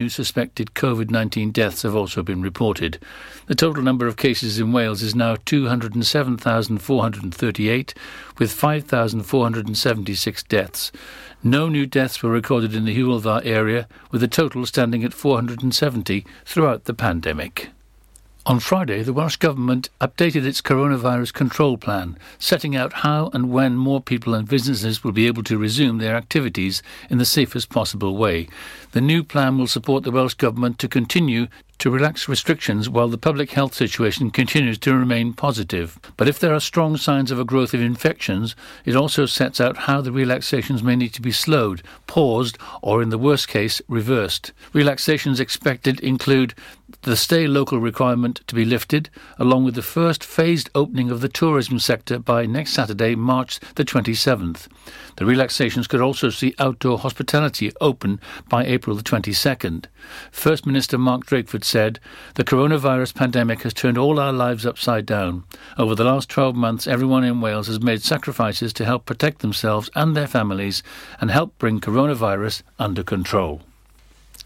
New suspected COVID 19 deaths have also been reported. The total number of cases in Wales is now 207,438, with 5,476 deaths. No new deaths were recorded in the Hywel Dda area, with the total standing at 470 throughout the pandemic. On Friday, the Welsh Government updated its coronavirus control plan, setting out how and when more people and businesses will be able to resume their activities in the safest possible way. The new plan will support the Welsh Government to continue to relax restrictions while the public health situation continues to remain positive. But if there are strong signs of a growth of infections, it also sets out how the relaxations may need to be slowed, paused, or in the worst case, reversed. Relaxations expected include the stay local requirement to be lifted, along with the first phased opening of the tourism sector by next Saturday, March the 27th. The relaxations could also see outdoor hospitality open by April the 22nd. First Minister Mark Drakeford said, The coronavirus pandemic has turned all our lives upside down. Over the last 12 months, everyone in Wales has made sacrifices to help protect themselves and their families and help bring coronavirus under control.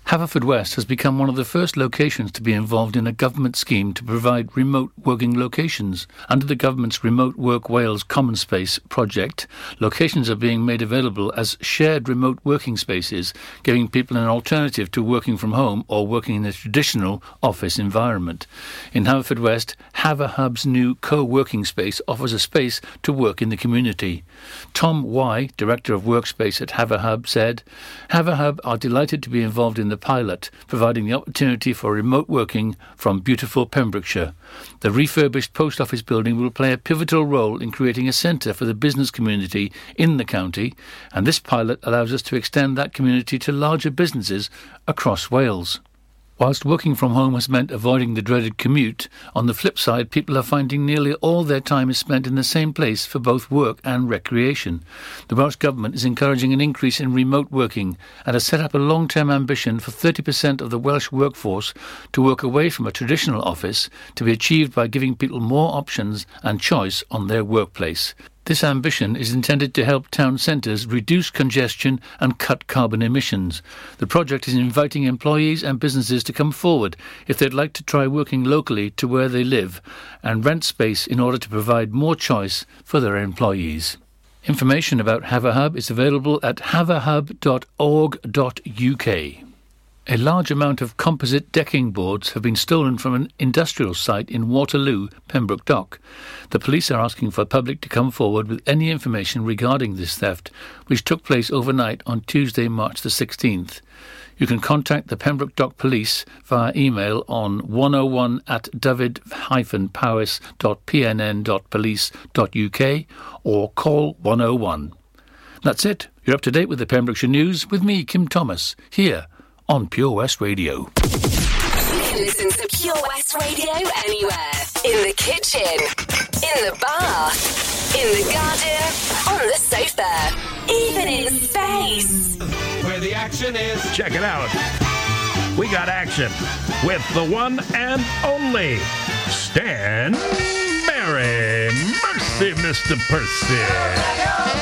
Haverfordwest has become one of the first locations to be involved in a government scheme to provide remote working locations. Under the government's Remote Work Wales Common Space project, locations are being made available as shared remote working spaces, giving people an alternative to working from home or working in a traditional office environment. In Haverfordwest, Haverhub's new co-working space offers a space to work in the community. Tom Y, Director of Workspace at Haverhub, said, Haverhub are delighted to be involved in the pilot, providing the opportunity for remote working from beautiful Pembrokeshire. The refurbished post office building will play a pivotal role in creating a centre for the business community in the county, and this pilot allows us to extend that community to larger businesses across Wales. Whilst working from home has meant avoiding the dreaded commute, on the flip side, people are finding nearly all their time is spent in the same place for both work and recreation. The Welsh Government is encouraging an increase in remote working and has set up a long term ambition for 30% of the Welsh workforce to work away from a traditional office to be achieved by giving people more options and choice on their workplace. This ambition is intended to help town centres reduce congestion and cut carbon emissions. The project is inviting employees and businesses to come forward if they'd like to try working locally to where they live and rent space in order to provide more choice for their employees. Information about Haverhub is available at haverhub.org.uk. A large amount of composite decking boards have been stolen from an industrial site in Waterloo, Pembroke Dock. The police are asking for the public to come forward with any information regarding this theft, which took place overnight on Tuesday, March the 16th. You can contact the Pembroke Dock Police via email on 101 at dyfed-powys.pnn.police.uk or call 101. That's it. You're up to date with the Pembrokeshire News with me, Kim Thomas, here on Pure West Radio. You can listen to Pure West Radio anywhere. In the kitchen, in the bath, in the garden, on the sofa, even in space. Where the action is. Check it out. We got action with the one and only Stan Berry. Mercy, Mr. Percy.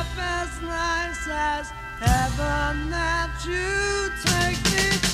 half as nice as heaven that you take me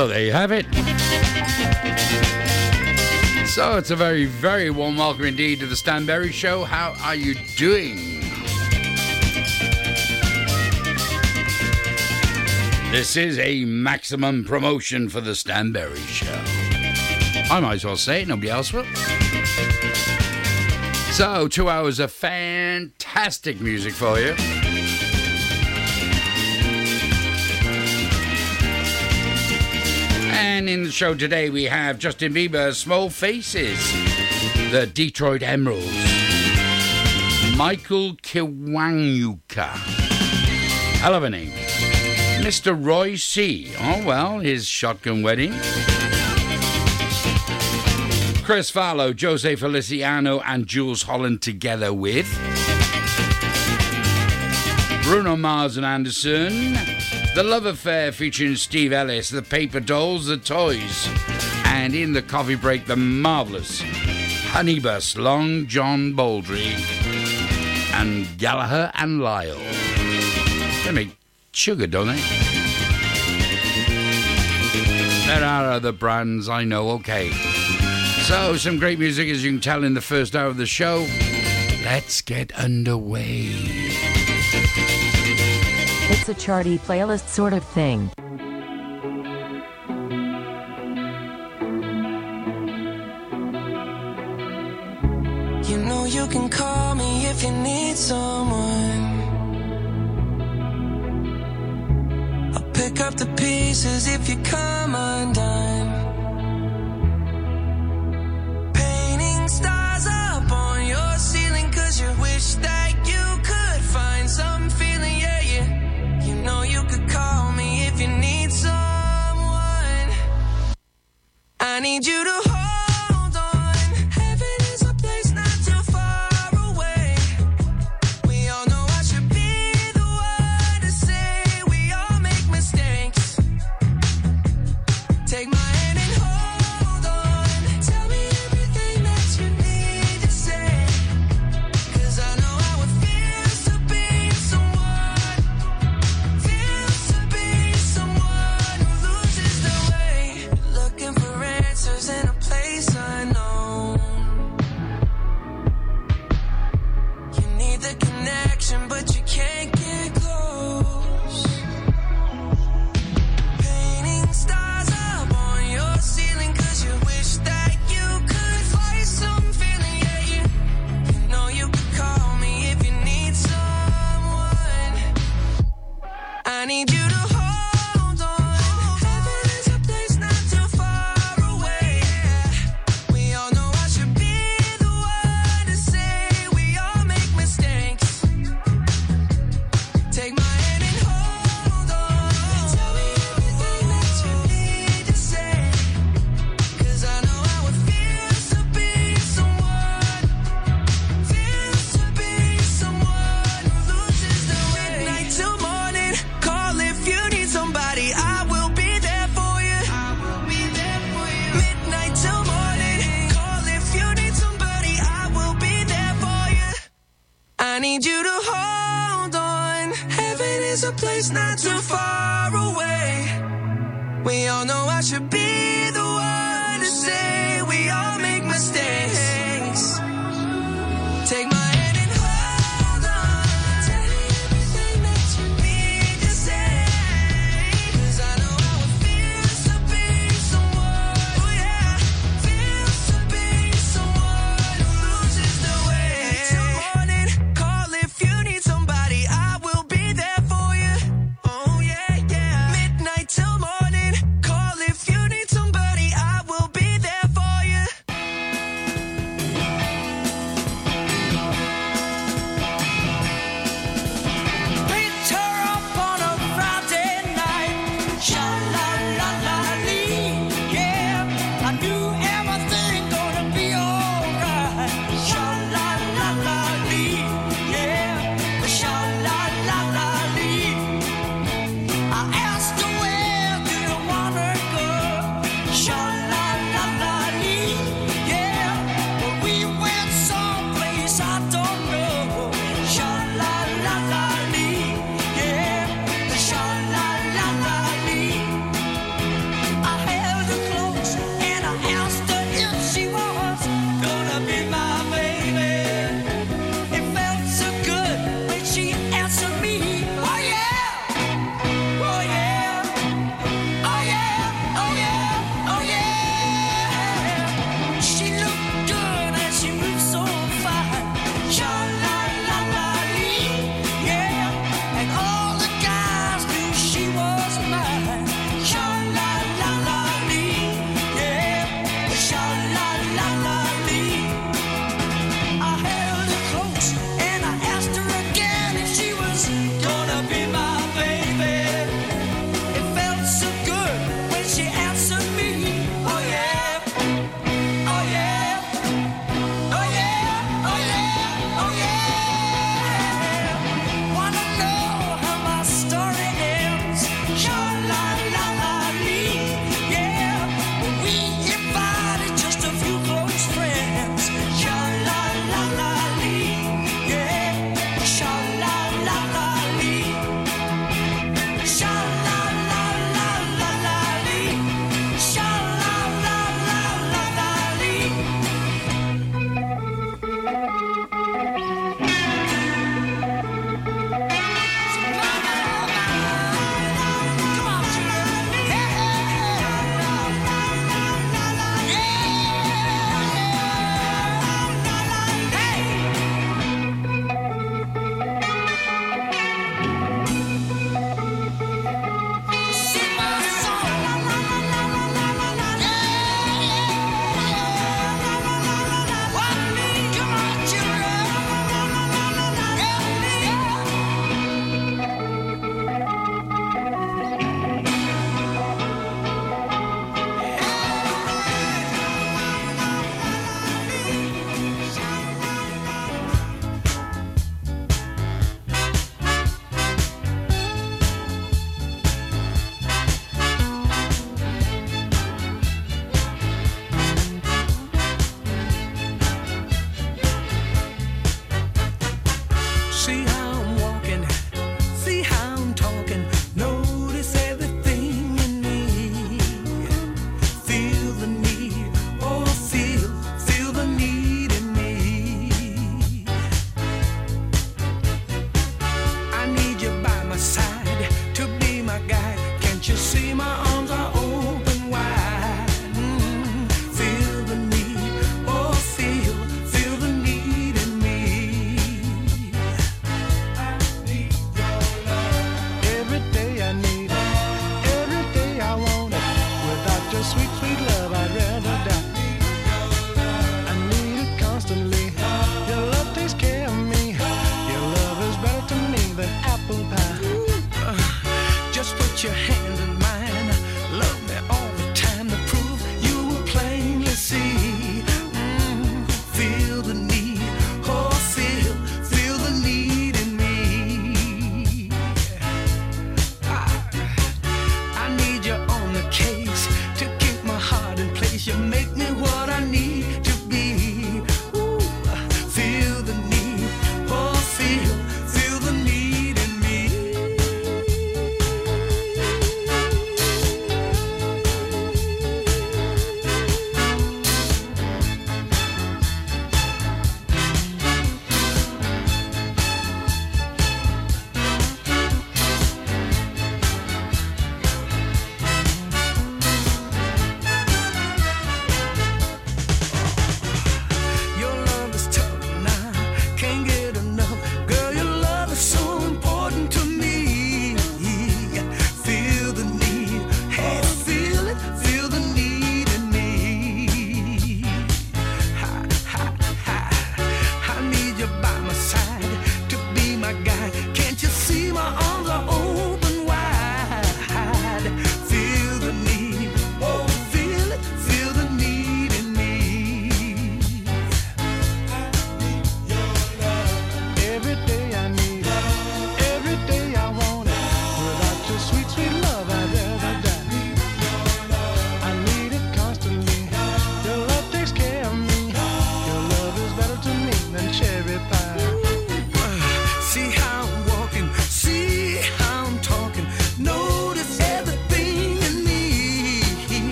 So there you have it. So it's a very, very warm welcome indeed to the Stan Berry Show. How are you doing? This is a maximum promotion for the Stan Berry Show. I might as well say it, nobody else will. So, two hours of fantastic music for you. And in the show today, we have Justin Bieber, Small Faces, the Detroit Emeralds, Michael Kiwanuka, hell of a name, Mr. Roy C. Oh, well, his shotgun wedding. Chris Farlowe, Jose Feliciano, and Jools Holland together with Bruno Mars and Anderson. The Love Affair featuring Steve Ellis, The Paper Dolls, The Toys, and in the coffee break, the marvellous Honeybus, Long John Baldry, and Gallagher and Lyle. They make sugar, don't they? There are other brands, I know, okay. So, some great music, as you can tell in the first hour of the show. Let's get underway. A charty playlist sort of thing. You know you can call me if you need someone. I'll pick up the pieces if you come undone. I need you to hold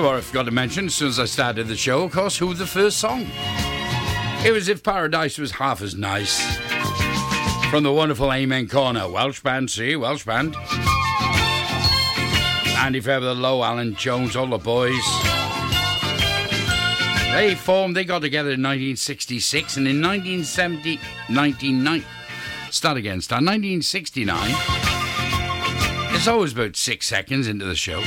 You what, I forgot to mention as soon as I started the show, of course, who was the first song. It was If Paradise Was Half As Nice from the wonderful Amen Corner. Welsh band, see, Welsh band. Andy Fairweather Low, Alan Jones, all the boys. They formed, they got together in 1966 and in 1970, 1990, start again, start 1969. It's always about six seconds into the show.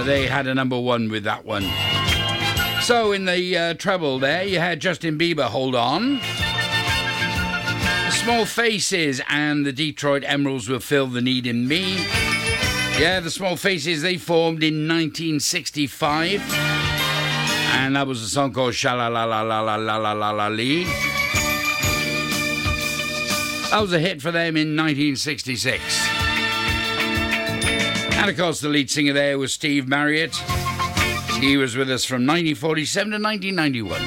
Uh, they had a number one with that one. So in the uh, treble there, you had Justin Bieber, Hold On. Small Faces and the Detroit Emeralds will fill the need in me. Yeah, the Small Faces, they formed in 1965. And that was a song called Shala La La La La La La La La Lee. That was a hit for them in 1966. And of course, the lead singer there was Steve Marriott. He was with us from 1947 to 1991.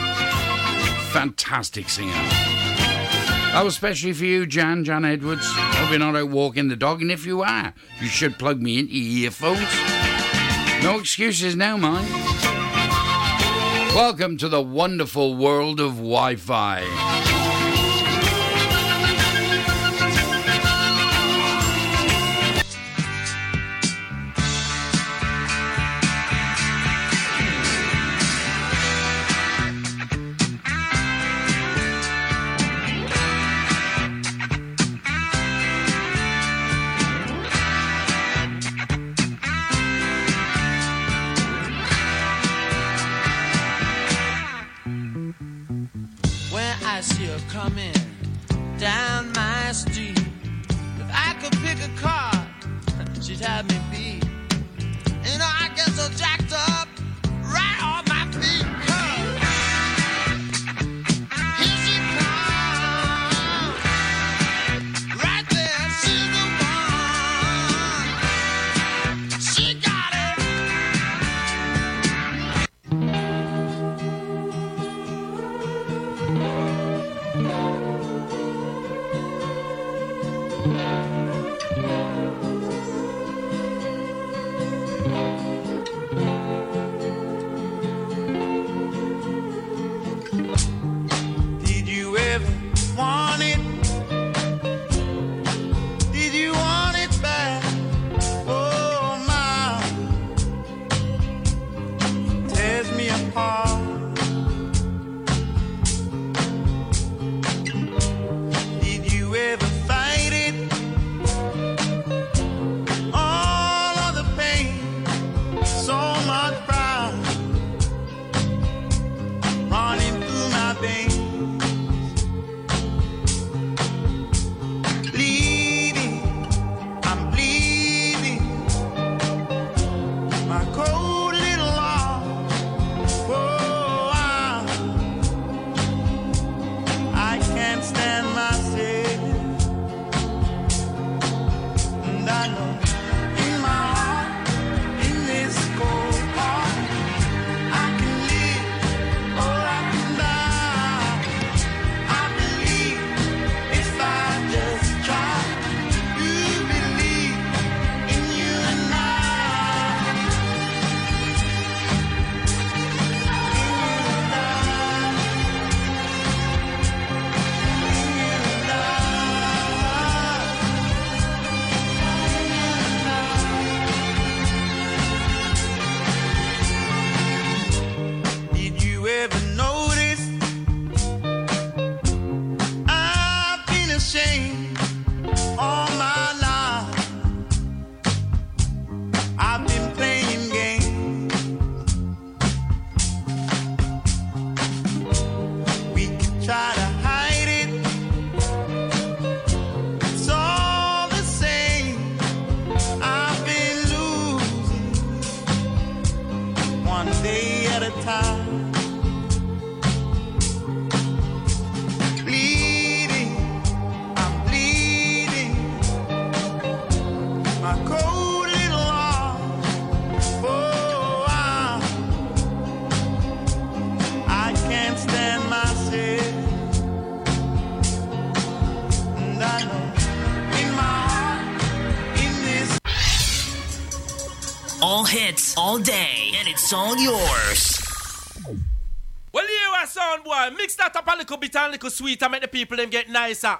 Fantastic singer. That was especially for you, Jan, Jan Edwards. Hope you're not out walking the dog, and if you are, you should plug me into your earphones. No excuses now, mind. Welcome to the wonderful world of Wi Fi. all day, and it's all yours. Well, you are sound boy. Mix that up a little bit and a little sweet and make the people them get nicer.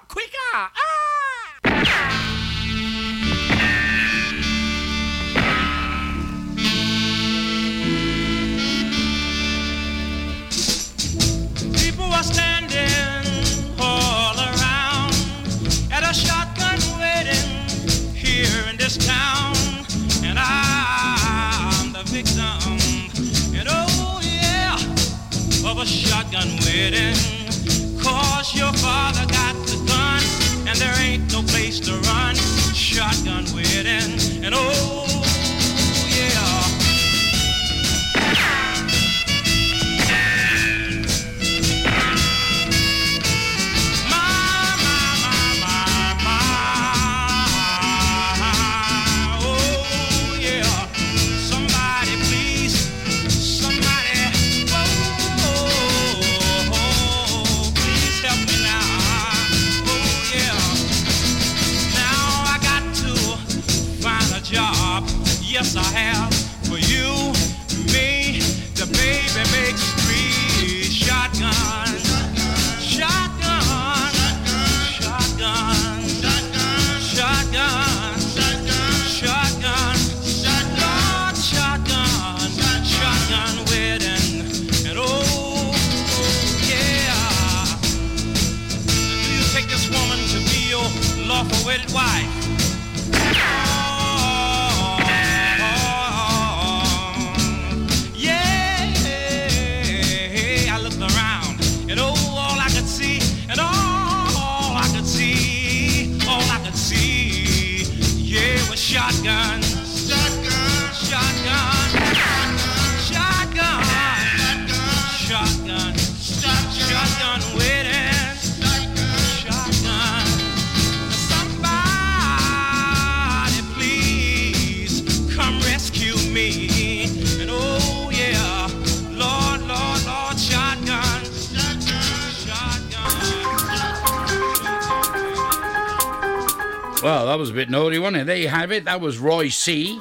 That was a bit naughty, wasn't it? There you have it. That was Roy C.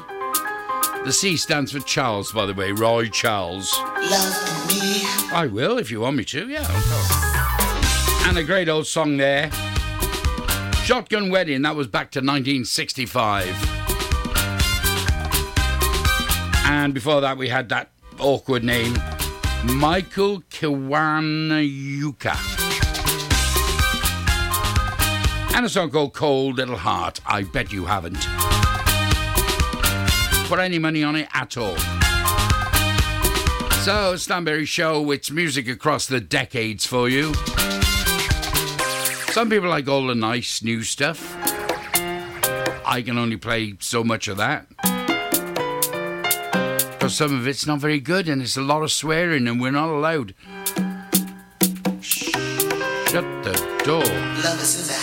The C stands for Charles, by the way. Roy Charles. Love me. I will if you want me to, yeah. And a great old song there. Shotgun Wedding, that was back to 1965. And before that, we had that awkward name, Michael Kiwanuka. And a song called Cold Little Heart. I bet you haven't put any money on it at all. So, Stan Berry Show, it's music across the decades for you. Some people like all the nice new stuff. I can only play so much of that. Because some of it's not very good and it's a lot of swearing and we're not allowed. Shh. Shut the door.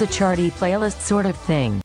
it's a charty playlist sort of thing.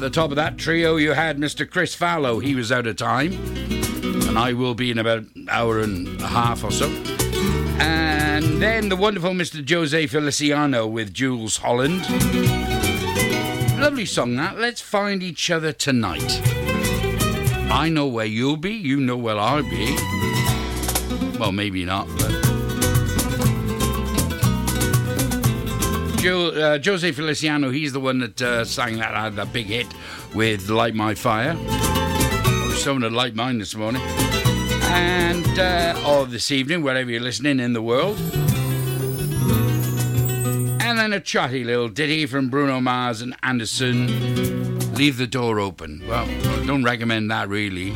at the top of that trio, you had Mr. Chris Farlowe. He was out of time, and I will be in about an hour and a half or so. And then the wonderful Mr. Jose Feliciano with Jools Holland. Lovely song that. Let's find each other tonight. I know where you'll be, you know where I'll be. Well, maybe not, but. Joe, uh, Jose Feliciano, he's the one that uh, sang that, uh, that big hit with Light My Fire. I was someone to light mine this morning. And, uh, or this evening, wherever you're listening in the world. And then a chatty little ditty from Bruno Mars and Anderson. Leave the door open. Well, don't recommend that really.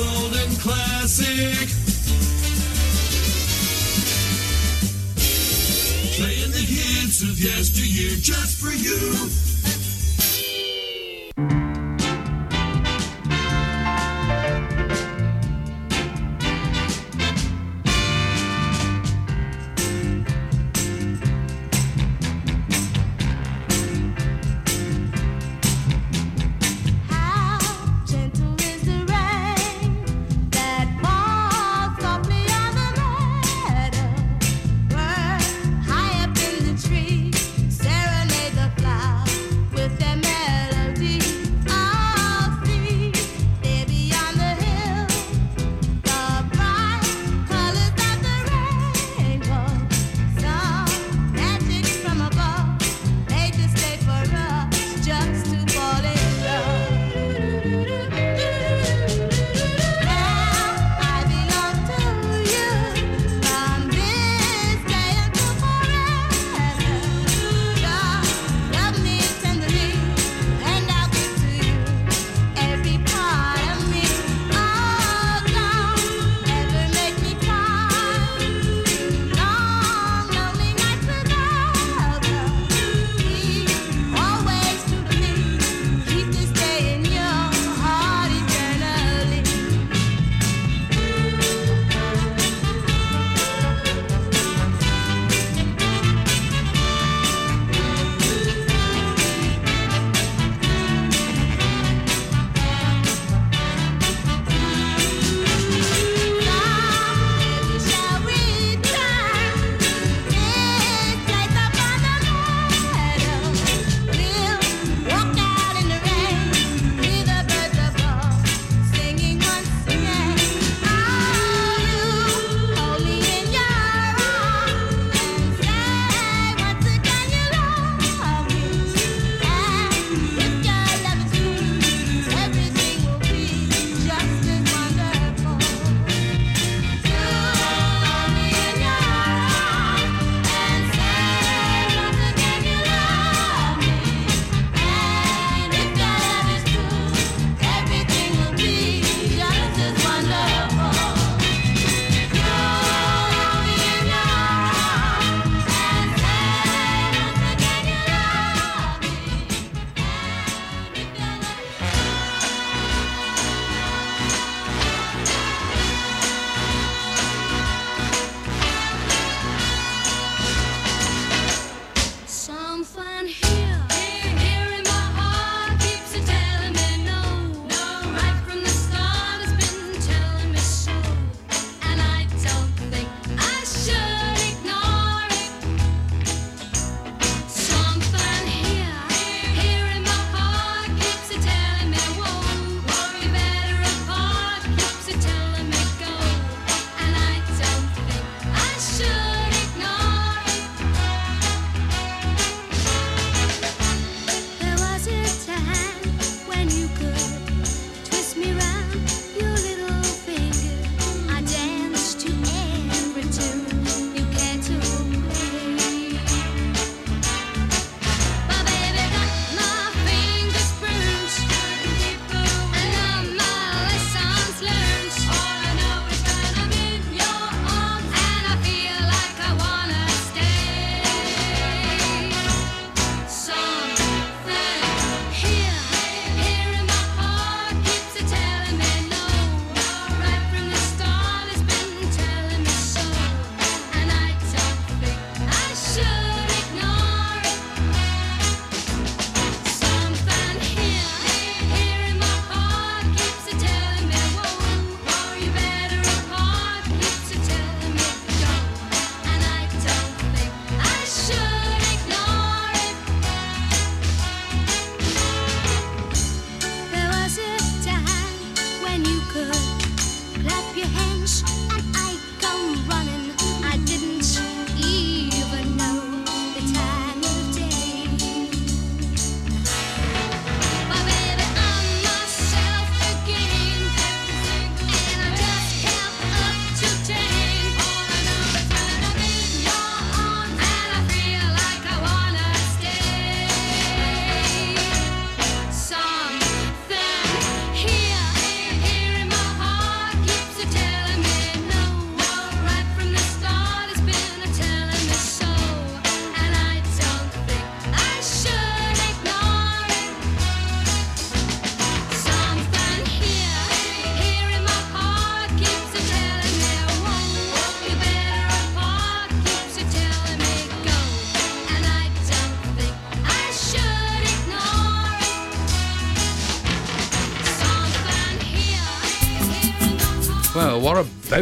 golden classic. Playing the hits of yesteryear just for you.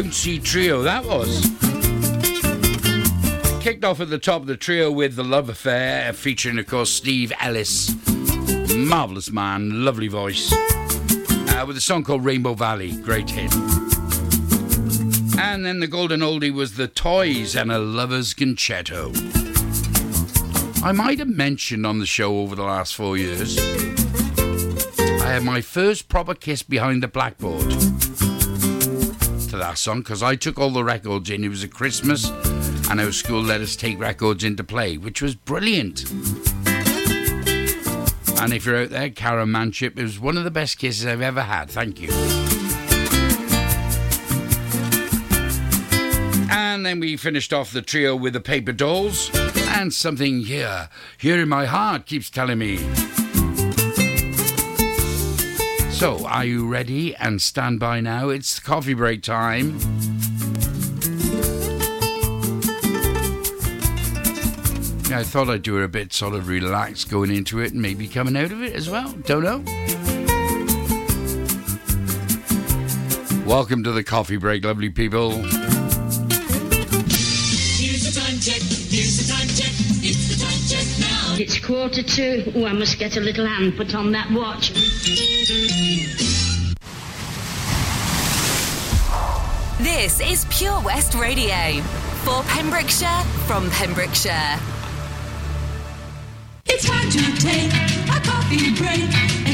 Bouncy trio that was. Kicked off at the top of the trio with The Love Affair, featuring, of course, Steve Ellis. Marvellous man, lovely voice. Uh, with a song called Rainbow Valley, great hit. And then the golden oldie was The Toys and a Lover's Concerto. I might have mentioned on the show over the last four years, I had my first proper kiss behind the blackboard that song because I took all the records in. It was a Christmas, and our school let us take records into play, which was brilliant. And if you're out there, Karen Manship, it was one of the best kisses I've ever had. Thank you. And then we finished off the trio with the paper dolls and something here, here in my heart keeps telling me. So, are you ready and stand by now? It's coffee break time. I thought I'd do it a bit sort of relaxed going into it and maybe coming out of it as well. Don't know. Welcome to the coffee break, lovely people. Quarter to. Oh, I must get a little hand put on that watch. This is Pure West Radio for Pembrokeshire from Pembrokeshire. It's time to take a coffee break.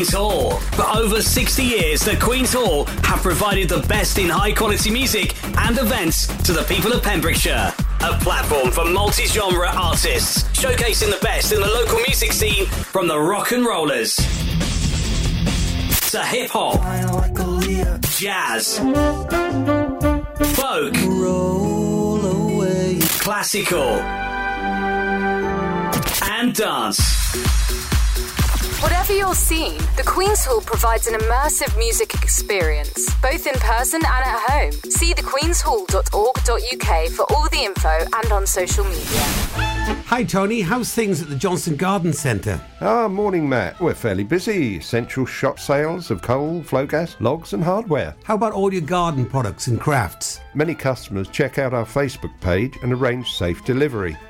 Queen's Hall. For over 60 years, the Queen's Hall have provided the best in high quality music and events to the people of Pembrokeshire. A platform for multi genre artists, showcasing the best in the local music scene from the rock and rollers to hip hop, jazz, folk, classical, and dance. Whatever you're seeing, the Queen's Hall provides an immersive music experience, both in person and at home. See thequeenshall.org.uk for all the info and on social media. Hi, Tony. How's things at the Johnson Garden Centre? Ah, morning, Matt. We're fairly busy. Essential shop sales of coal, Flogas, logs, and hardware. How about all your garden products and crafts? Many customers check out our Facebook page and arrange safe delivery.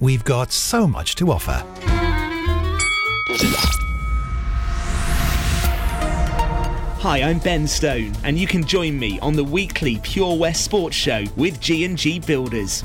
We've got so much to offer. Hi, I'm Ben Stone, and you can join me on the weekly Pure West Sports Show with G&G Builders.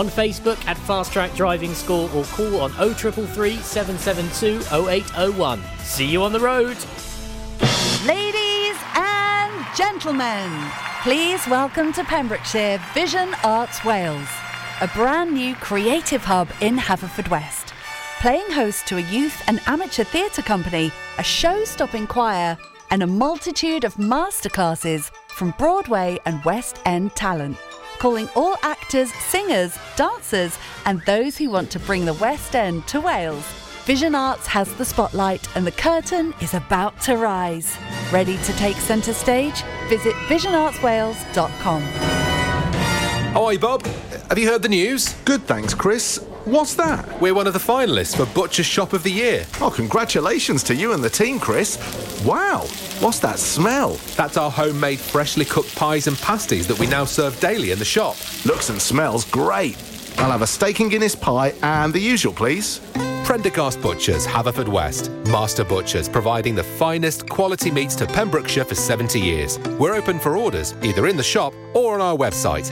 on Facebook at Fast Track Driving School or call on 0333 772 0801. See you on the road. Ladies and gentlemen, please welcome to Pembrokeshire Vision Arts Wales, a brand new creative hub in Haverfordwest. Playing host to a youth and amateur theatre company, a show stopping choir, and a multitude of masterclasses from Broadway and West End talent. Calling all actors, singers, dancers, and those who want to bring the West End to Wales. Vision Arts has the spotlight and the curtain is about to rise. Ready to take centre stage? Visit visionartswales.com. Oh, hi, Bob. Have you heard the news? Good, thanks, Chris. What's that? We're one of the finalists for Butcher's Shop of the Year. Oh, congratulations to you and the team, Chris. Wow, what's that smell? That's our homemade freshly cooked pies and pasties that we now serve daily in the shop. Looks and smells great. I'll have a steak and Guinness pie and the usual, please. Prendergast Butchers, Haverfordwest. Master Butchers, providing the finest quality meats to Pembrokeshire for 70 years. We're open for orders, either in the shop or on our website,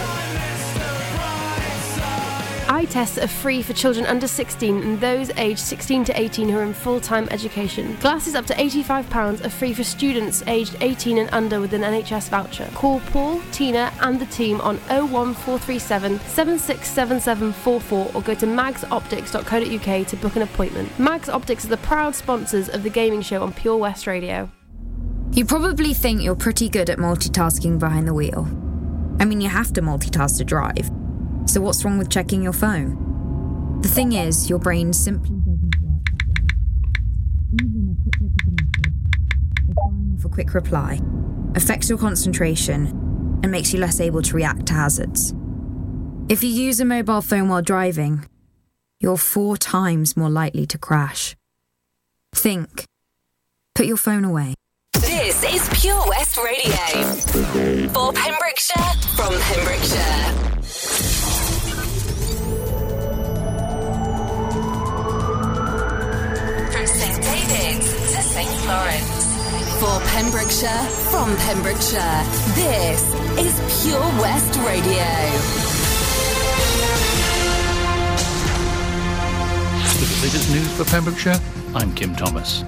Tests are free for children under 16 and those aged 16 to 18 who are in full time education. Glasses up to £85 are free for students aged 18 and under with an NHS voucher. Call Paul, Tina, and the team on 01437 767744 or go to magsoptics.co.uk to book an appointment. Mags Optics are the proud sponsors of the gaming show on Pure West Radio. You probably think you're pretty good at multitasking behind the wheel. I mean, you have to multitask to drive. So, what's wrong with checking your phone? The thing is, your brain simply doesn't work. Even a quick quick reply, affects your concentration and makes you less able to react to hazards. If you use a mobile phone while driving, you're four times more likely to crash. Think. Put your phone away. This is Pure West Radio. For Pembrokeshire, from Pembrokeshire. St. David's to St. Florence. For Pembrokeshire, from Pembrokeshire. This is Pure West Radio. The latest news for Pembrokeshire, I'm Kim Thomas.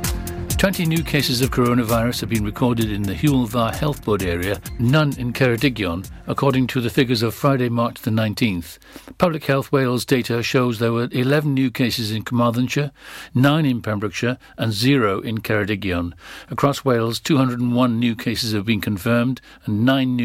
20 new cases of coronavirus have been recorded in the Dda Health Board area, none in Ceredigion, according to the figures of Friday, March the 19th. Public Health Wales data shows there were 11 new cases in Carmarthenshire, 9 in Pembrokeshire, and 0 in Ceredigion. Across Wales, 201 new cases have been confirmed, and 9 new